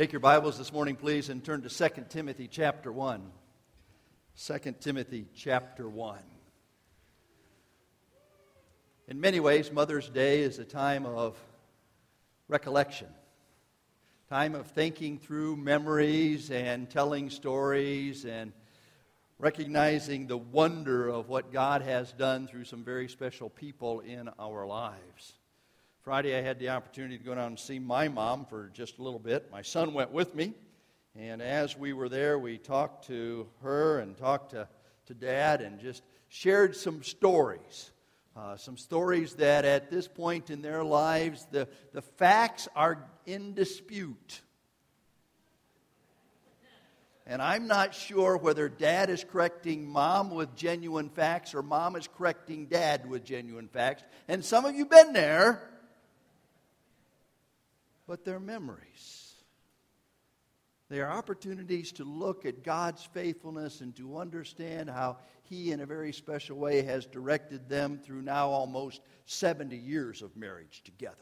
Take your Bibles this morning, please, and turn to 2 Timothy chapter 1. 2 Timothy chapter 1. In many ways, Mother's Day is a time of recollection, time of thinking through memories and telling stories and recognizing the wonder of what God has done through some very special people in our lives. Friday, I had the opportunity to go down and see my mom for just a little bit. My son went with me. And as we were there, we talked to her and talked to, to dad and just shared some stories. Uh, some stories that at this point in their lives, the, the facts are in dispute. And I'm not sure whether dad is correcting mom with genuine facts or mom is correcting dad with genuine facts. And some of you been there but they're memories. They are opportunities to look at God's faithfulness and to understand how He, in a very special way, has directed them through now almost 70 years of marriage together.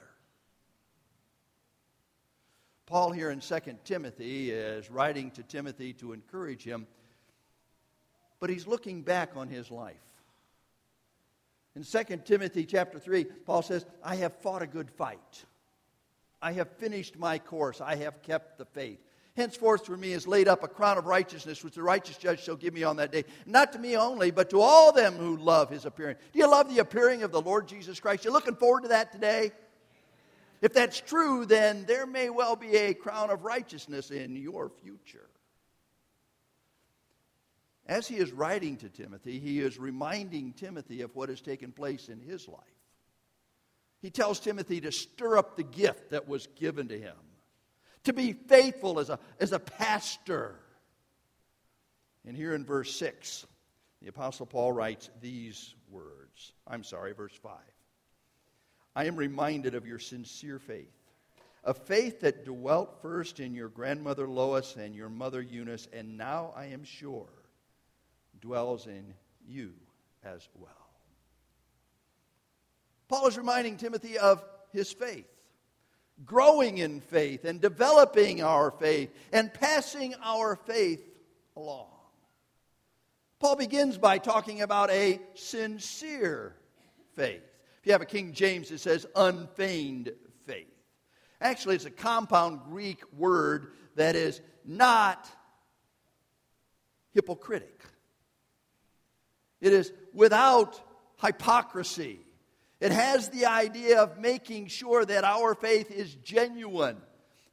Paul, here in 2 Timothy, is writing to Timothy to encourage him, but he's looking back on his life. In 2 Timothy chapter 3, Paul says, I have fought a good fight. I have finished my course. I have kept the faith. Henceforth for me is laid up a crown of righteousness, which the righteous judge shall give me on that day. Not to me only, but to all them who love his appearing. Do you love the appearing of the Lord Jesus Christ? You looking forward to that today? If that's true, then there may well be a crown of righteousness in your future. As he is writing to Timothy, he is reminding Timothy of what has taken place in his life. He tells Timothy to stir up the gift that was given to him, to be faithful as a, as a pastor. And here in verse 6, the Apostle Paul writes these words. I'm sorry, verse 5. I am reminded of your sincere faith, a faith that dwelt first in your grandmother Lois and your mother Eunice, and now I am sure dwells in you as well. Paul is reminding Timothy of his faith, growing in faith and developing our faith and passing our faith along. Paul begins by talking about a sincere faith. If you have a King James, it says unfeigned faith. Actually, it's a compound Greek word that is not hypocritic. It is without hypocrisy. It has the idea of making sure that our faith is genuine,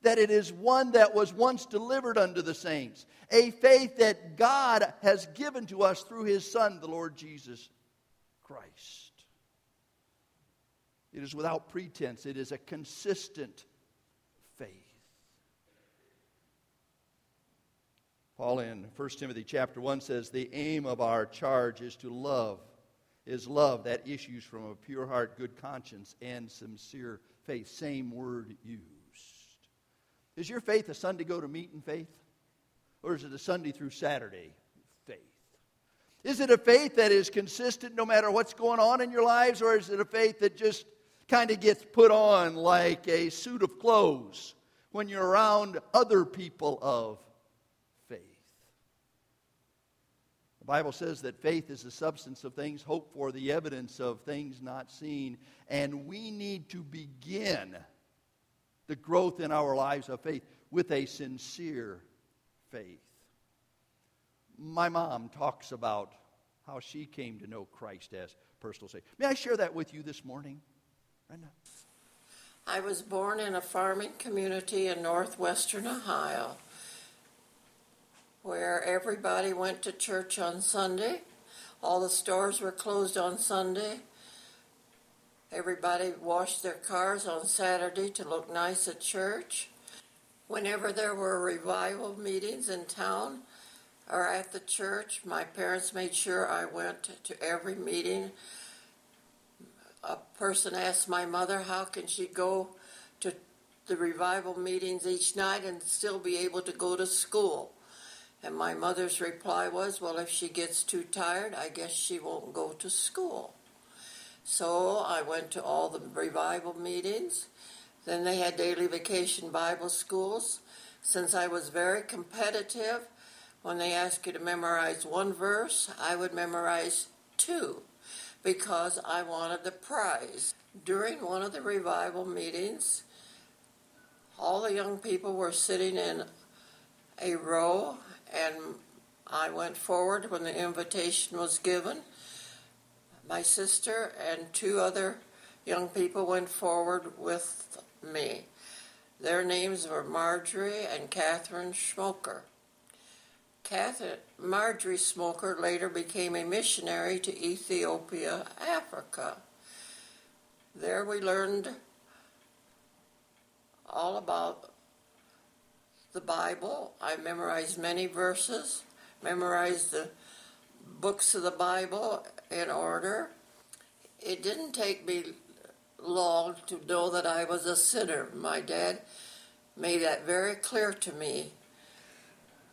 that it is one that was once delivered unto the saints, a faith that God has given to us through his Son, the Lord Jesus Christ. It is without pretense, it is a consistent faith. Paul in 1 Timothy chapter 1 says, The aim of our charge is to love is love that issues from a pure heart, good conscience, and sincere faith. Same word used. Is your faith a Sunday go to meeting faith? Or is it a Sunday through Saturday faith? Is it a faith that is consistent no matter what's going on in your lives? Or is it a faith that just kind of gets put on like a suit of clothes when you're around other people of The Bible says that faith is the substance of things hoped for, the evidence of things not seen. And we need to begin the growth in our lives of faith with a sincere faith. My mom talks about how she came to know Christ as personal Savior. May I share that with you this morning? Brenda? I was born in a farming community in northwestern Ohio where everybody went to church on Sunday. All the stores were closed on Sunday. Everybody washed their cars on Saturday to look nice at church. Whenever there were revival meetings in town or at the church, my parents made sure I went to every meeting. A person asked my mother, How can she go to the revival meetings each night and still be able to go to school? And my mother's reply was, Well, if she gets too tired, I guess she won't go to school. So I went to all the revival meetings. Then they had daily vacation Bible schools. Since I was very competitive, when they asked you to memorize one verse, I would memorize two because I wanted the prize. During one of the revival meetings, all the young people were sitting in a row, and I went forward when the invitation was given. My sister and two other young people went forward with me. Their names were Marjorie and Catherine Schmoker. Catherine, Marjorie Smoker later became a missionary to Ethiopia, Africa. There we learned all about the Bible. I memorized many verses, memorized the books of the Bible in order. It didn't take me long to know that I was a sinner. My dad made that very clear to me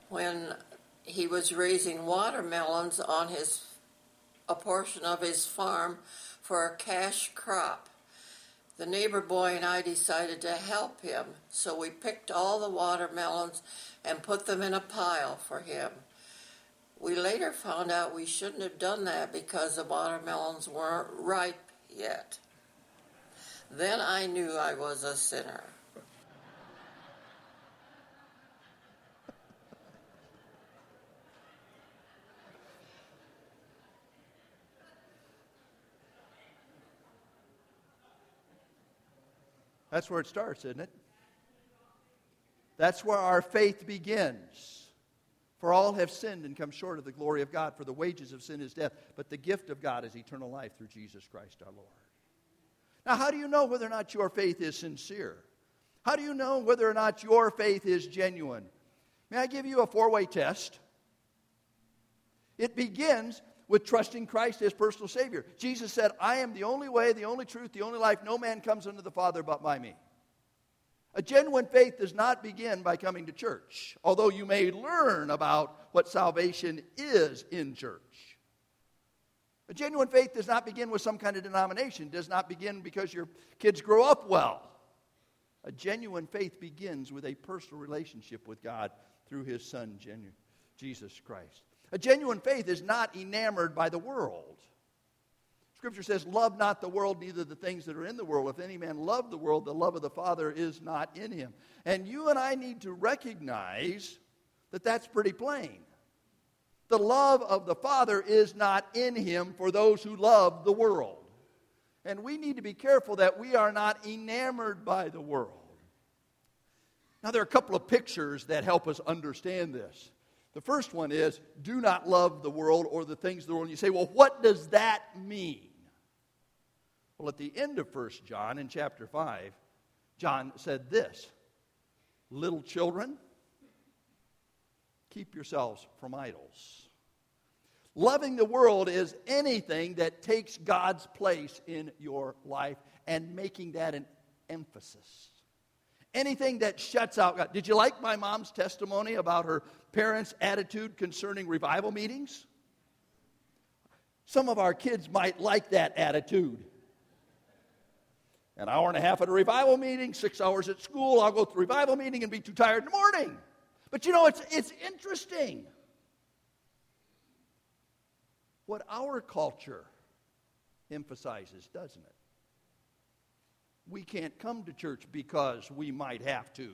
when he was raising watermelons on his a portion of his farm for a cash crop. The neighbor boy and I decided to help him, so we picked all the watermelons and put them in a pile for him. We later found out we shouldn't have done that because the watermelons weren't ripe yet. Then I knew I was a sinner. That's where it starts, isn't it? That's where our faith begins. For all have sinned and come short of the glory of God, for the wages of sin is death, but the gift of God is eternal life through Jesus Christ our Lord. Now, how do you know whether or not your faith is sincere? How do you know whether or not your faith is genuine? May I give you a four way test? It begins with trusting Christ as personal Savior. Jesus said, I am the only way, the only truth, the only life. No man comes unto the Father but by me. A genuine faith does not begin by coming to church, although you may learn about what salvation is in church. A genuine faith does not begin with some kind of denomination, does not begin because your kids grow up well. A genuine faith begins with a personal relationship with God through his Son, Jesus Christ. A genuine faith is not enamored by the world. Scripture says, Love not the world, neither the things that are in the world. If any man love the world, the love of the Father is not in him. And you and I need to recognize that that's pretty plain. The love of the Father is not in him for those who love the world. And we need to be careful that we are not enamored by the world. Now, there are a couple of pictures that help us understand this. The first one is do not love the world or the things of the world. And you say, well, what does that mean? Well, at the end of 1 John, in chapter 5, John said this Little children, keep yourselves from idols. Loving the world is anything that takes God's place in your life and making that an emphasis. Anything that shuts out God. Did you like my mom's testimony about her parents' attitude concerning revival meetings? Some of our kids might like that attitude. An hour and a half at a revival meeting, six hours at school, I'll go to the revival meeting and be too tired in the morning. But you know, it's, it's interesting what our culture emphasizes, doesn't it? We can't come to church because we might have to.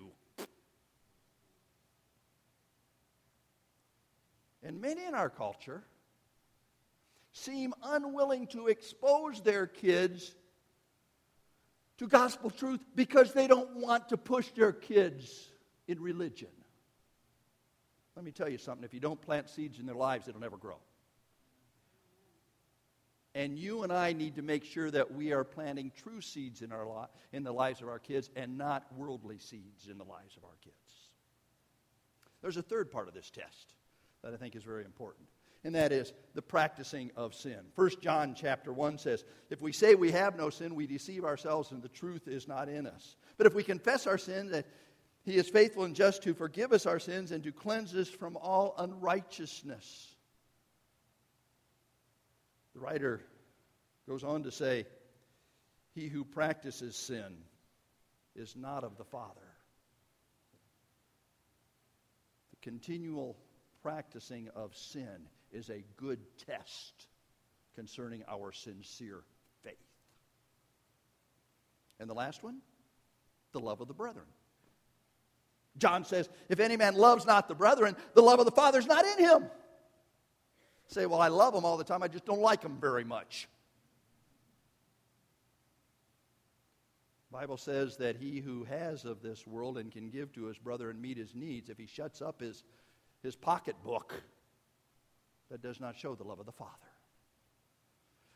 And many in our culture seem unwilling to expose their kids to gospel truth because they don't want to push their kids in religion. Let me tell you something if you don't plant seeds in their lives, it'll never grow. And you and I need to make sure that we are planting true seeds in, our li- in the lives of our kids and not worldly seeds in the lives of our kids. There's a third part of this test that I think is very important, and that is the practicing of sin. 1 John chapter 1 says, If we say we have no sin, we deceive ourselves and the truth is not in us. But if we confess our sins, that he is faithful and just to forgive us our sins and to cleanse us from all unrighteousness. The writer goes on to say, He who practices sin is not of the Father. The continual practicing of sin is a good test concerning our sincere faith. And the last one, the love of the brethren. John says, If any man loves not the brethren, the love of the Father is not in him. Say, well, I love them all the time, I just don't like them very much. Bible says that he who has of this world and can give to his brother and meet his needs, if he shuts up his, his pocketbook, that does not show the love of the Father.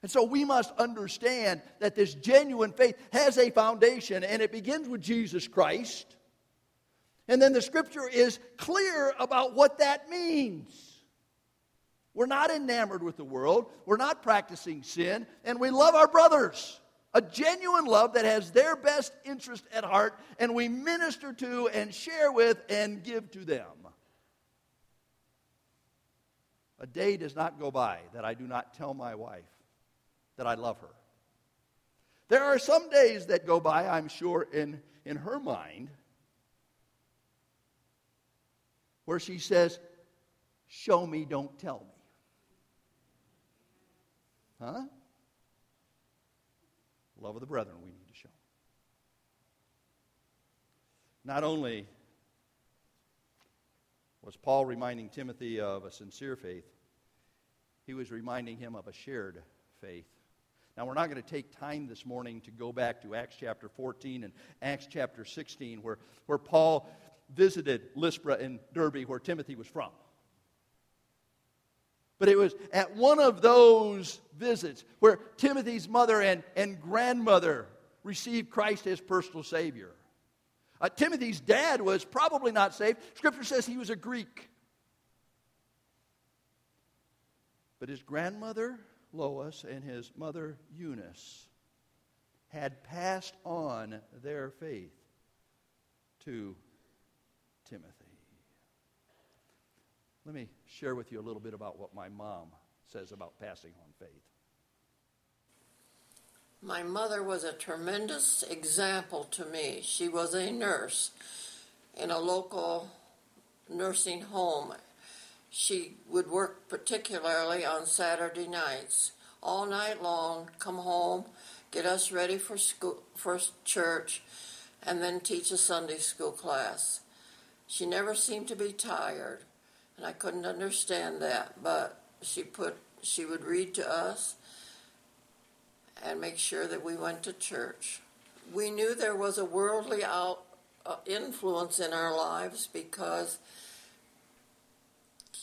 And so we must understand that this genuine faith has a foundation, and it begins with Jesus Christ. And then the scripture is clear about what that means. We're not enamored with the world, we're not practicing sin, and we love our brothers. A genuine love that has their best interest at heart, and we minister to and share with and give to them. A day does not go by that I do not tell my wife that I love her. There are some days that go by, I'm sure, in, in her mind, where she says, Show me, don't tell me. Huh? Love of the brethren we need to show. Not only was Paul reminding Timothy of a sincere faith, he was reminding him of a shared faith. Now, we're not going to take time this morning to go back to Acts chapter 14 and Acts chapter 16, where, where Paul visited Lystra and Derbe, where Timothy was from. But it was at one of those visits where Timothy's mother and, and grandmother received Christ as personal Savior. Uh, Timothy's dad was probably not saved. Scripture says he was a Greek. But his grandmother, Lois, and his mother, Eunice, had passed on their faith to Timothy. Let me share with you a little bit about what my mom says about passing on faith. My mother was a tremendous example to me. She was a nurse in a local nursing home. She would work particularly on Saturday nights, all night long, come home, get us ready for school for church, and then teach a Sunday school class. She never seemed to be tired and I couldn't understand that. But she put she would read to us and make sure that we went to church. We knew there was a worldly out, uh, influence in our lives because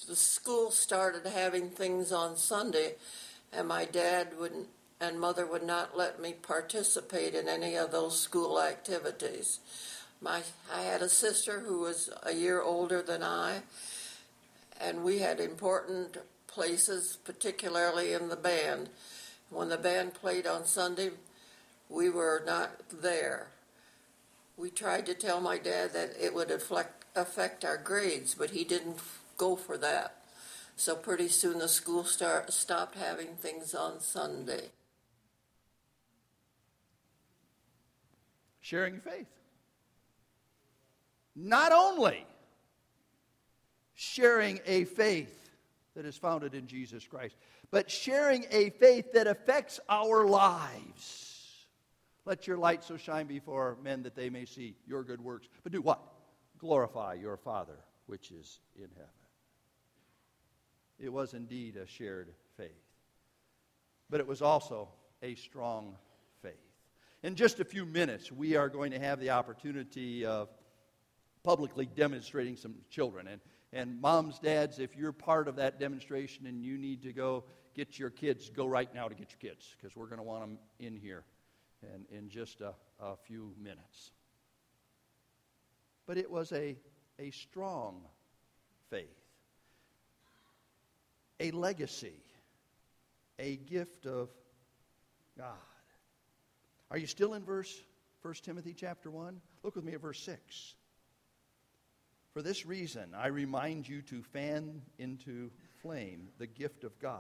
the school started having things on Sunday, and my dad wouldn't and mother would not let me participate in any of those school activities. My I had a sister who was a year older than I, and we had important places, particularly in the band. When the band played on Sunday, we were not there. We tried to tell my dad that it would affect, affect our grades, but he didn't go for that. So pretty soon the school start, stopped having things on Sunday. Sharing your faith. Not only sharing a faith that is founded in Jesus Christ, but sharing a faith that affects our lives. Let your light so shine before men that they may see your good works. But do what? Glorify your Father which is in heaven. It was indeed a shared faith, but it was also a strong faith. In just a few minutes, we are going to have the opportunity of publicly demonstrating some children. And and moms, dads, if you're part of that demonstration and you need to go get your kids, go right now to get your kids because we're going to want them in here in, in just a, a few minutes. But it was a, a strong faith, a legacy, a gift of God. Are you still in verse 1 Timothy chapter 1? Look with me at verse 6. For this reason, I remind you to fan into flame the gift of God,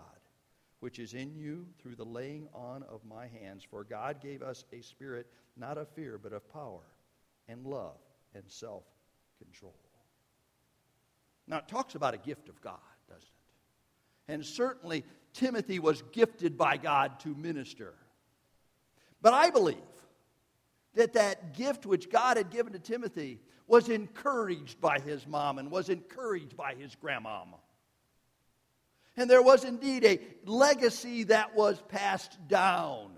which is in you through the laying on of my hands. For God gave us a spirit not of fear, but of power and love and self control. Now, it talks about a gift of God, doesn't it? And certainly, Timothy was gifted by God to minister. But I believe that that gift which God had given to Timothy was encouraged by his mom and was encouraged by his grandmama. And there was indeed a legacy that was passed down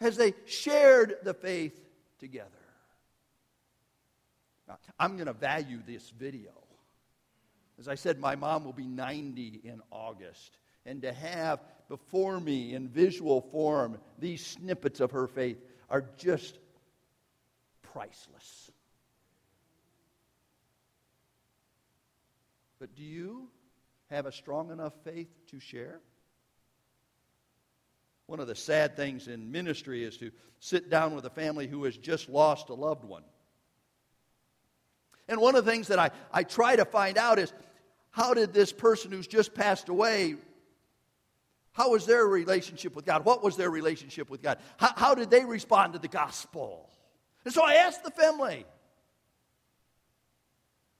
as they shared the faith together. Now, I'm going to value this video. As I said, my mom will be 90 in August. And to have before me in visual form these snippets of her faith are just priceless. But do you have a strong enough faith to share? One of the sad things in ministry is to sit down with a family who has just lost a loved one. And one of the things that I, I try to find out is how did this person who's just passed away how was their relationship with God? What was their relationship with God? How, how, did they respond to the gospel? And so I asked the family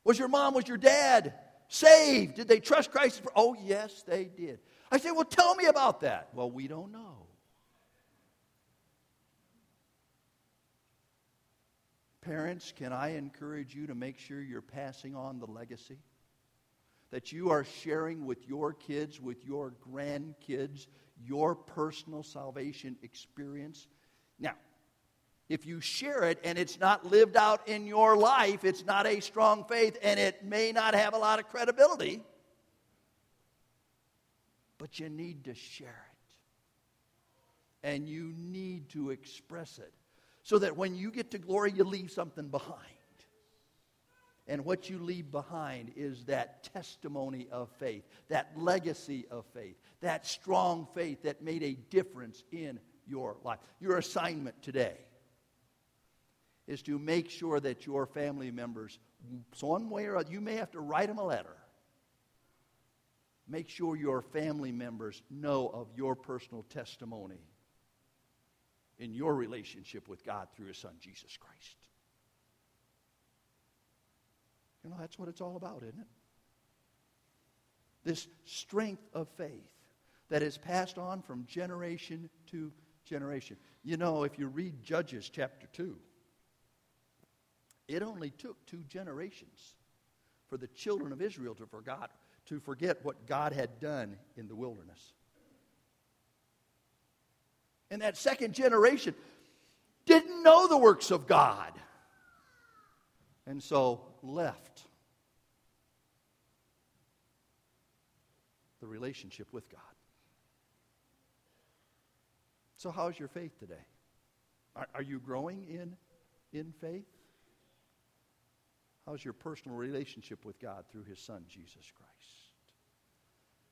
Was your mom, was your dad saved? Did they trust Christ? Oh, yes, they did. I said, Well, tell me about that. Well, we don't know. Parents, can I encourage you to make sure you're passing on the legacy? That you are sharing with your kids, with your grandkids, your personal salvation experience. Now, if you share it and it's not lived out in your life, it's not a strong faith and it may not have a lot of credibility. But you need to share it. And you need to express it so that when you get to glory, you leave something behind. And what you leave behind is that testimony of faith, that legacy of faith, that strong faith that made a difference in your life. Your assignment today is to make sure that your family members, so one way or other, you may have to write them a letter. Make sure your family members know of your personal testimony in your relationship with God through His Son, Jesus Christ. Know, that's what it's all about, isn't it? This strength of faith that is passed on from generation to generation. You know, if you read Judges chapter 2, it only took two generations for the children of Israel to, forgot, to forget what God had done in the wilderness. And that second generation didn't know the works of God. And so left the relationship with God. So, how's your faith today? Are, are you growing in, in faith? How's your personal relationship with God through His Son, Jesus Christ?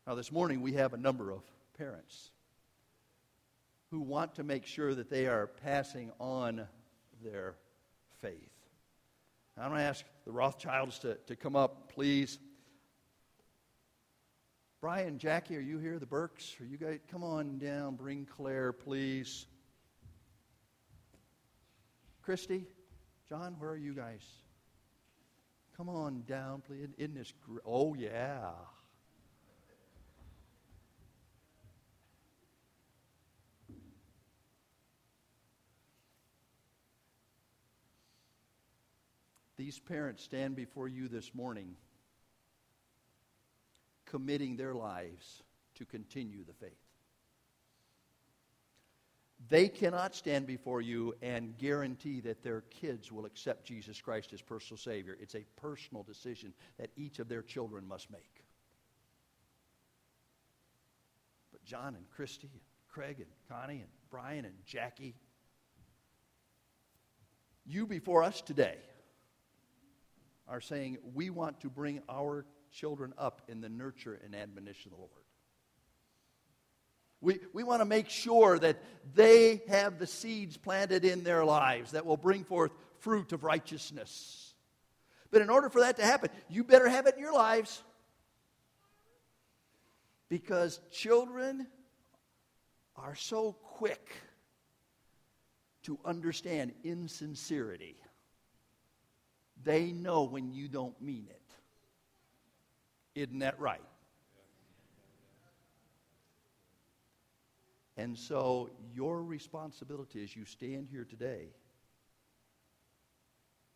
Now, this morning we have a number of parents who want to make sure that they are passing on their faith. I'm going to ask the Rothschilds to, to come up, please. Brian, Jackie, are you here? The Burks? Are you guys? Come on down. Bring Claire, please. Christy, John, where are you guys? Come on down, please. Isn't this great? Oh, yeah. These parents stand before you this morning committing their lives to continue the faith. They cannot stand before you and guarantee that their kids will accept Jesus Christ as personal Savior. It's a personal decision that each of their children must make. But John and Christy and Craig and Connie and Brian and Jackie, you before us today are saying, we want to bring our children up in the nurture and admonition of the Lord. We, we want to make sure that they have the seeds planted in their lives that will bring forth fruit of righteousness. But in order for that to happen, you better have it in your lives. Because children are so quick to understand insincerity. They know when you don't mean it. Isn't that right? And so, your responsibility as you stand here today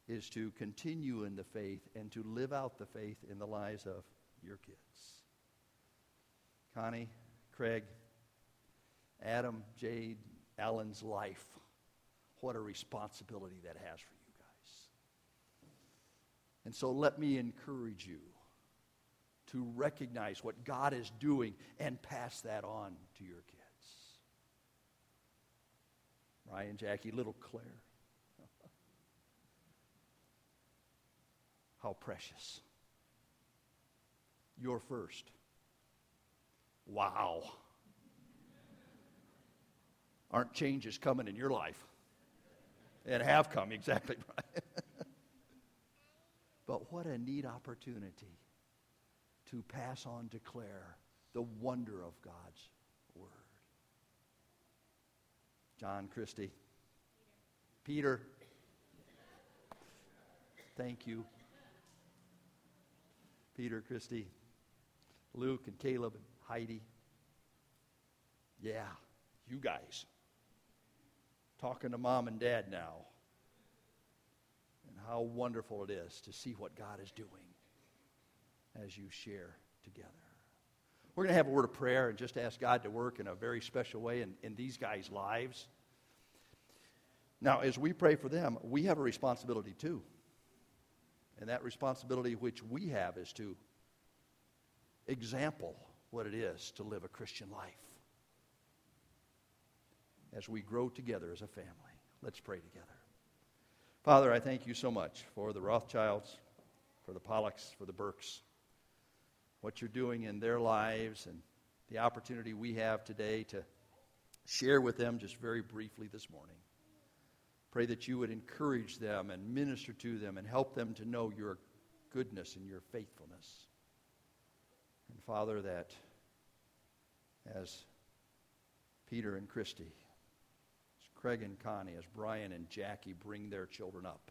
is to continue in the faith and to live out the faith in the lives of your kids. Connie, Craig, Adam, Jade, Alan's life. What a responsibility that has for you. And so let me encourage you to recognize what God is doing and pass that on to your kids. Ryan, Jackie, little Claire. How precious. You're first. Wow. Aren't changes coming in your life? And have come, exactly right. What a neat opportunity to pass on, declare the wonder of God's Word. John Christie. Peter. Thank you. Peter, Christy, Luke, and Caleb, and Heidi. Yeah, you guys. Talking to mom and dad now. And how wonderful it is to see what God is doing as you share together. We're going to have a word of prayer and just ask God to work in a very special way in, in these guys' lives. Now, as we pray for them, we have a responsibility too. And that responsibility which we have is to example what it is to live a Christian life as we grow together as a family. Let's pray together. Father, I thank you so much for the Rothschilds, for the Pollocks, for the Burks, what you're doing in their lives and the opportunity we have today to share with them just very briefly this morning. Pray that you would encourage them and minister to them and help them to know your goodness and your faithfulness. And Father, that as Peter and Christy, Craig and Connie, as Brian and Jackie bring their children up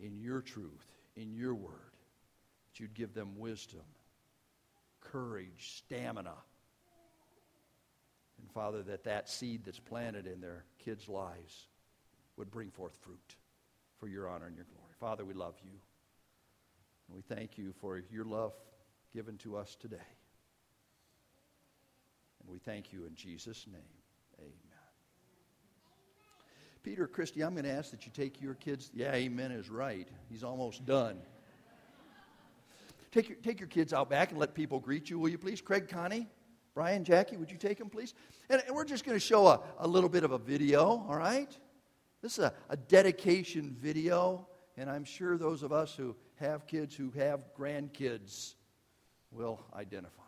in your truth, in your word, that you'd give them wisdom, courage, stamina and Father, that that seed that's planted in their kids' lives would bring forth fruit for your honor and your glory. Father, we love you. And we thank you for your love given to us today. And we thank you in Jesus' name. Amen. Peter, Christie, I'm going to ask that you take your kids. Yeah, amen is right. He's almost done. Take your, take your kids out back and let people greet you, will you please? Craig, Connie. Brian, Jackie, would you take them, please? And, and we're just going to show a, a little bit of a video, all right? This is a, a dedication video, and I'm sure those of us who have kids, who have grandkids, will identify.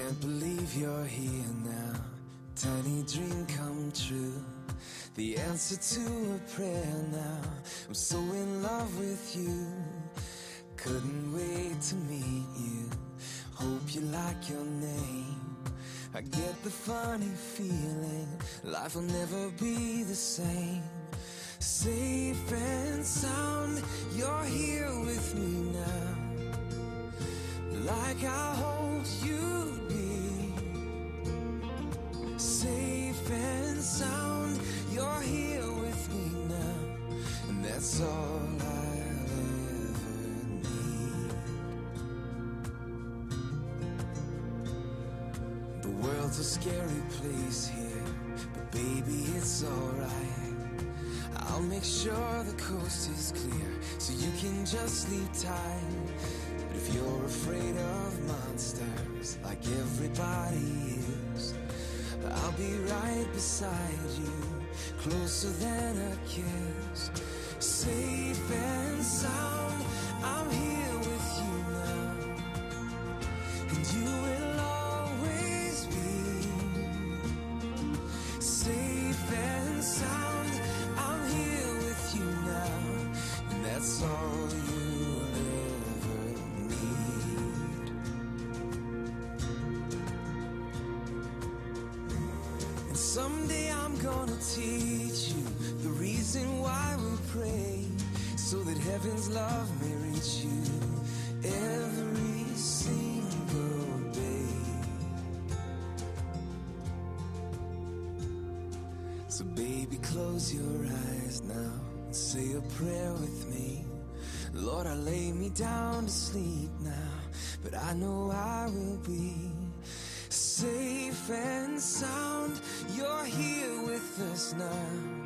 Can't believe you're here now. Tiny dream come true. The answer to a prayer now. I'm so in love with you. Couldn't wait to meet you. Hope you like your name. I get the funny feeling life will never be the same. Safe and sound, you're here with me now. Like I hoped you safe and sound. You're here with me now, and that's all I'll ever need. The world's a scary place here, but baby, it's alright. I'll make sure the coast is clear so you can just sleep tight. But if you're afraid of monsters like everybody is, I'll be right beside you, closer than a kiss. Safe and sound, I'm here So, baby, close your eyes now and say a prayer with me. Lord, I lay me down to sleep now, but I know I will be safe and sound. You're here with us now,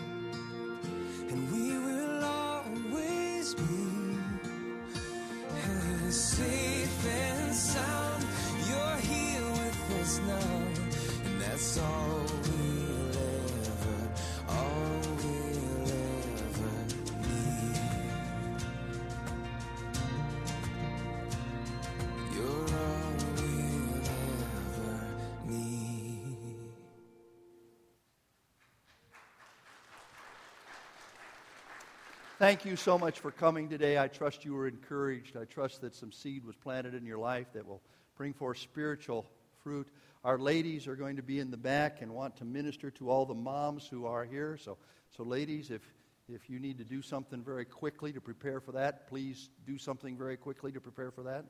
Thank you so much for coming today. I trust you were encouraged. I trust that some seed was planted in your life that will bring forth spiritual fruit. Our ladies are going to be in the back and want to minister to all the moms who are here. So, so ladies, if, if you need to do something very quickly to prepare for that, please do something very quickly to prepare for that.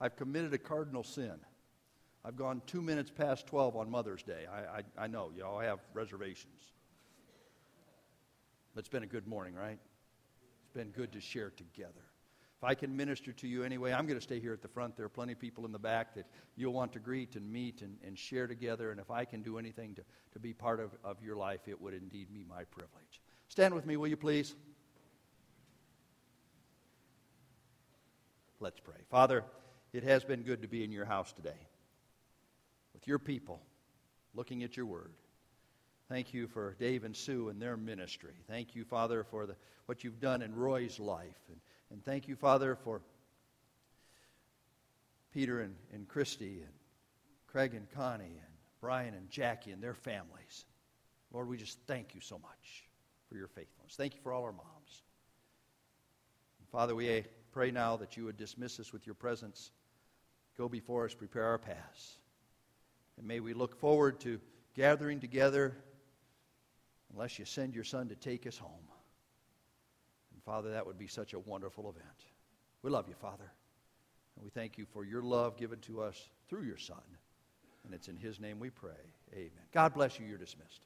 I've committed a cardinal sin. I've gone two minutes past 12 on Mother's Day. I, I, I know, y'all have reservations. But it's been a good morning, right? It's been good to share together. If I can minister to you anyway, I'm going to stay here at the front. There are plenty of people in the back that you'll want to greet and meet and, and share together. And if I can do anything to, to be part of, of your life, it would indeed be my privilege. Stand with me, will you please? Let's pray. Father, it has been good to be in your house today with your people, looking at your word. Thank you for Dave and Sue and their ministry. Thank you, Father, for the, what you've done in Roy's life. And, and thank you, Father, for Peter and, and Christy and Craig and Connie and Brian and Jackie and their families. Lord, we just thank you so much for your faithfulness. Thank you for all our moms. And Father, we pray now that you would dismiss us with your presence. Go before us, prepare our paths. And may we look forward to gathering together unless you send your son to take us home. And Father, that would be such a wonderful event. We love you, Father. And we thank you for your love given to us through your son. And it's in his name we pray. Amen. God bless you. You're dismissed.